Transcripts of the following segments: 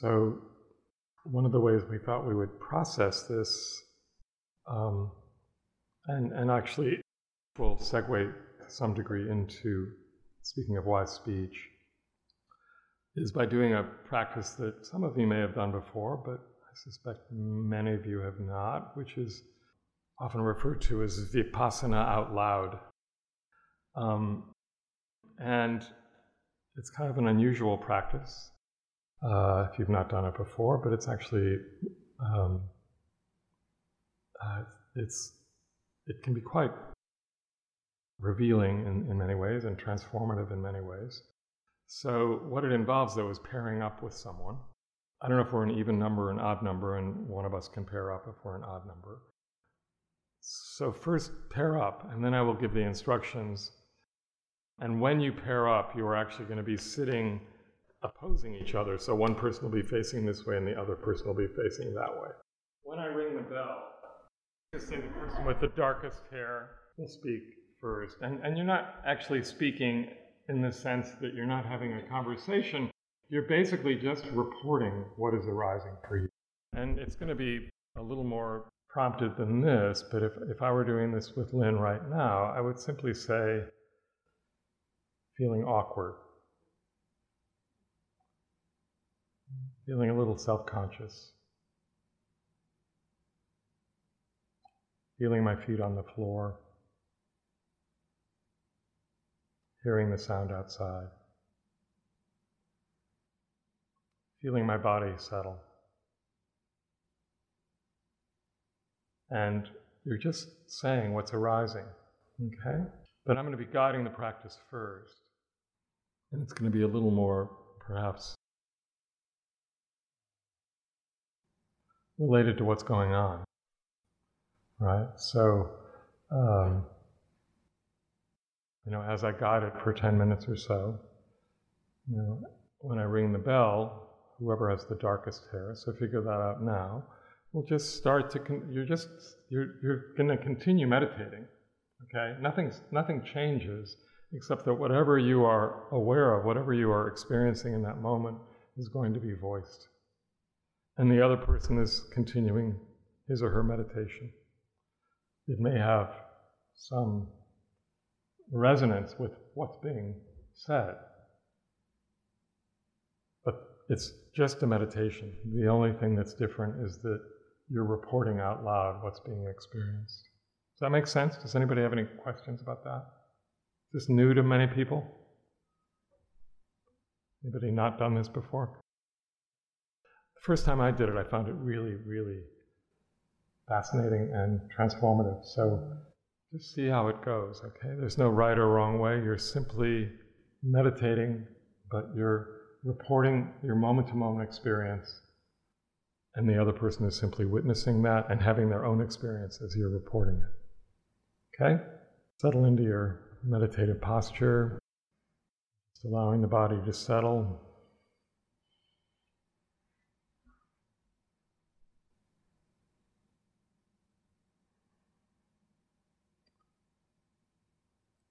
So, one of the ways we thought we would process this, um, and, and actually will segue to some degree into speaking of wise speech, is by doing a practice that some of you may have done before, but I suspect many of you have not, which is often referred to as vipassana out loud. Um, and it's kind of an unusual practice uh, if you've not done it before, but it's actually um, uh, it's it can be quite revealing in, in many ways and transformative in many ways. So what it involves though is pairing up with someone. I don't know if we're an even number or an odd number, and one of us can pair up if we're an odd number. So first pair up, and then I will give the instructions. And when you pair up, you are actually going to be sitting opposing each other. So one person will be facing this way and the other person will be facing that way. When I ring the bell, just say the person with the darkest hair will speak first. And, and you're not actually speaking in the sense that you're not having a conversation. You're basically just reporting what is arising for you. And it's going to be a little more prompted than this, but if, if I were doing this with Lynn right now, I would simply say, feeling awkward feeling a little self conscious, feeling my feet on the floor, hearing the sound outside, feeling my body settle. And you're just saying what's arising, okay? But I'm going to be guiding the practice first. And it's going to be a little more, perhaps, related to what's going on. Right? So, um, you know, as I guide it for 10 minutes or so, you know, when I ring the bell, whoever has the darkest hair, so figure that out now, we'll just start to, con- you're just, you're, you're going to continue meditating. Okay? Nothing's, nothing changes except that whatever you are aware of, whatever you are experiencing in that moment, is going to be voiced and the other person is continuing his or her meditation. It may have some resonance with what's being said, but it's just a meditation. The only thing that's different is that you're reporting out loud what's being experienced. Does that make sense? Does anybody have any questions about that? Is this new to many people? Anybody not done this before? First time I did it, I found it really, really fascinating and transformative. So just see how it goes, okay? There's no right or wrong way. You're simply meditating, but you're reporting your moment to moment experience, and the other person is simply witnessing that and having their own experience as you're reporting it. Okay? Settle into your meditative posture, just allowing the body to settle.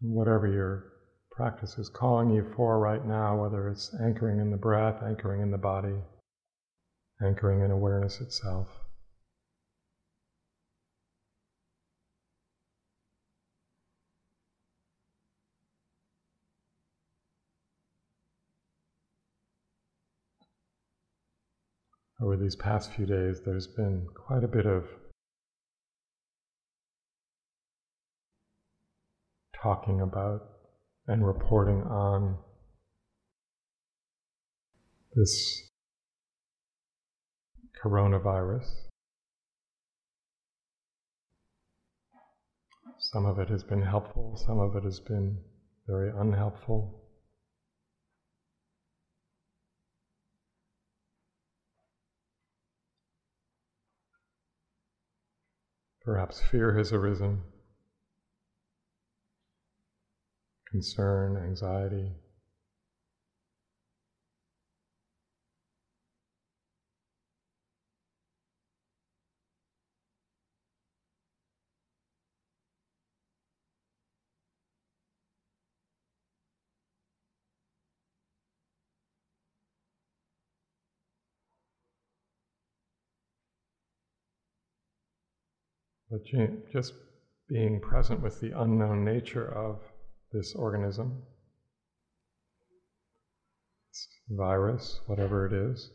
Whatever your practice is calling you for right now, whether it's anchoring in the breath, anchoring in the body, anchoring in awareness itself. Over these past few days, there's been quite a bit of talking about and reporting on this coronavirus. Some of it has been helpful, some of it has been very unhelpful. Perhaps fear has arisen. concern, anxiety. But just being present with the unknown nature of this organism, this virus, whatever it is.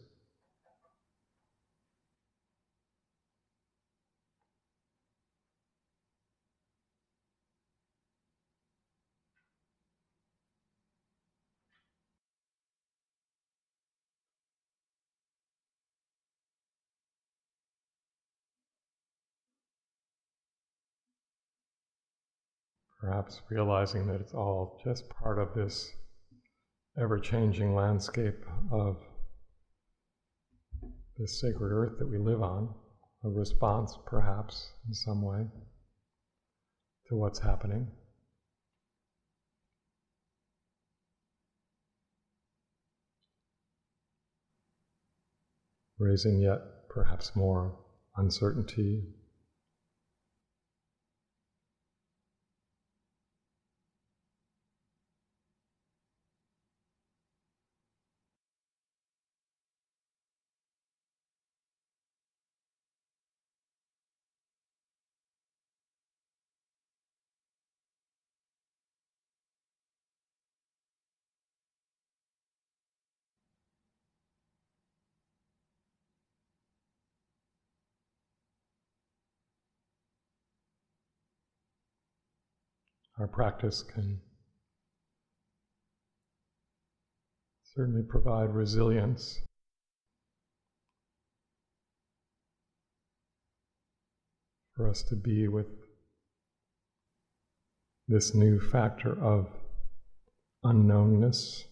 Perhaps realizing that it's all just part of this ever changing landscape of this sacred earth that we live on, a response perhaps in some way to what's happening. Raising yet perhaps more uncertainty, our practice can certainly provide resilience. For us to be with this new factor of unknownness.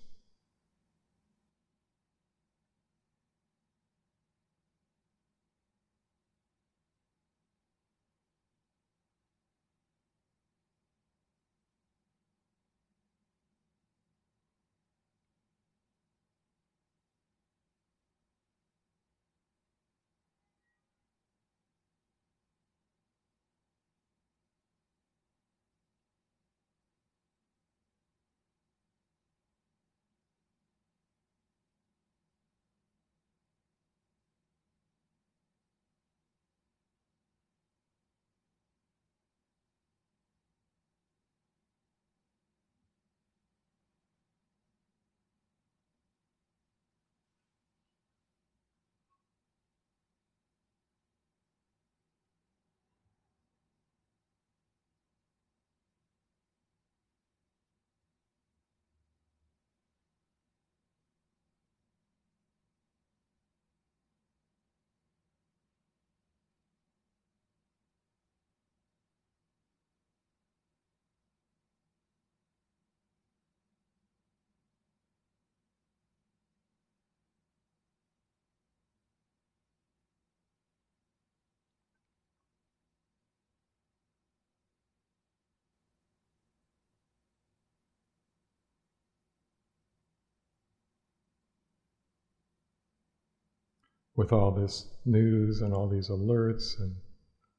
With all this news and all these alerts and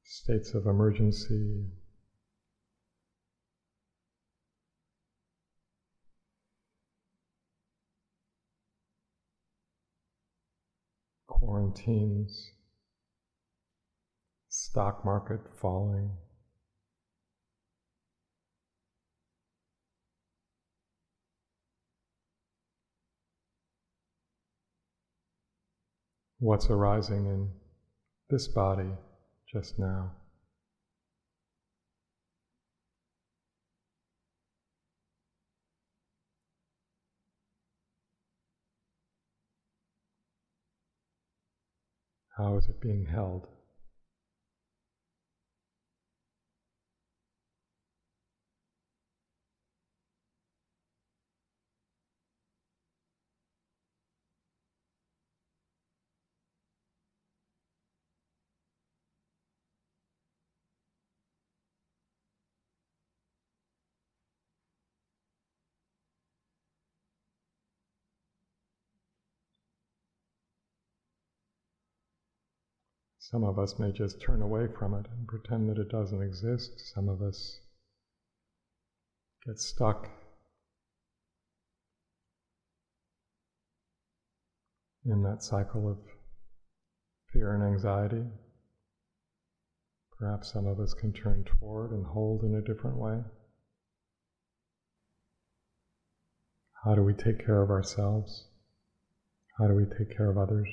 states of emergency. Quarantines, stock market falling. What's arising in this body just now. How is it being held? Some of us may just turn away from it and pretend that it doesn't exist. Some of us get stuck in that cycle of fear and anxiety. Perhaps some of us can turn toward and hold in a different way. How do we take care of ourselves? How do we take care of others?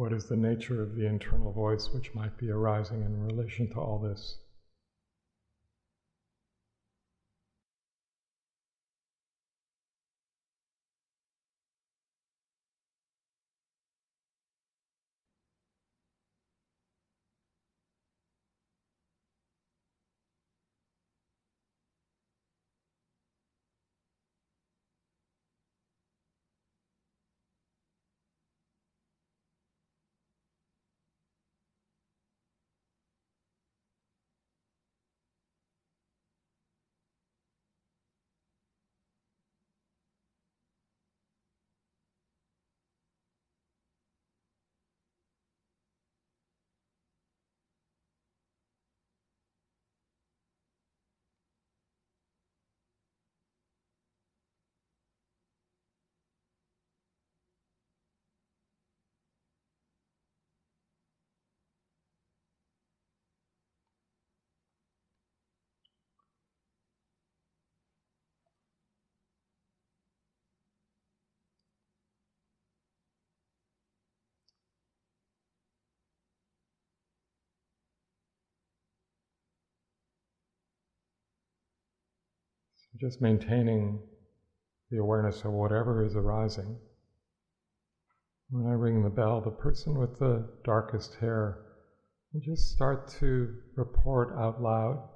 What is the nature of the internal voice which might be arising in relation to all this? Just maintaining the awareness of whatever is arising. When I ring the bell, the person with the darkest hair, you just start to report out loud,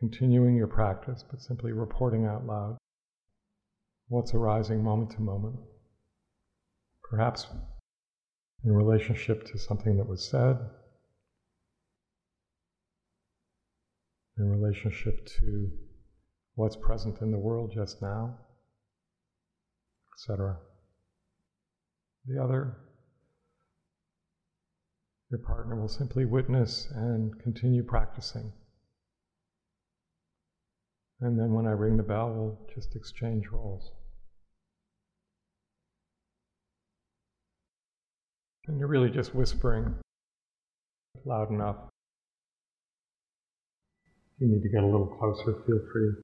continuing your practice, but simply reporting out loud what's arising moment to moment. Perhaps in relationship to something that was said, in relationship to what's present in the world just now, etc. The other, your partner will simply witness and continue practicing. And then when I ring the bell, we'll just exchange roles. And you're really just whispering loud enough you need to get a little closer, feel free.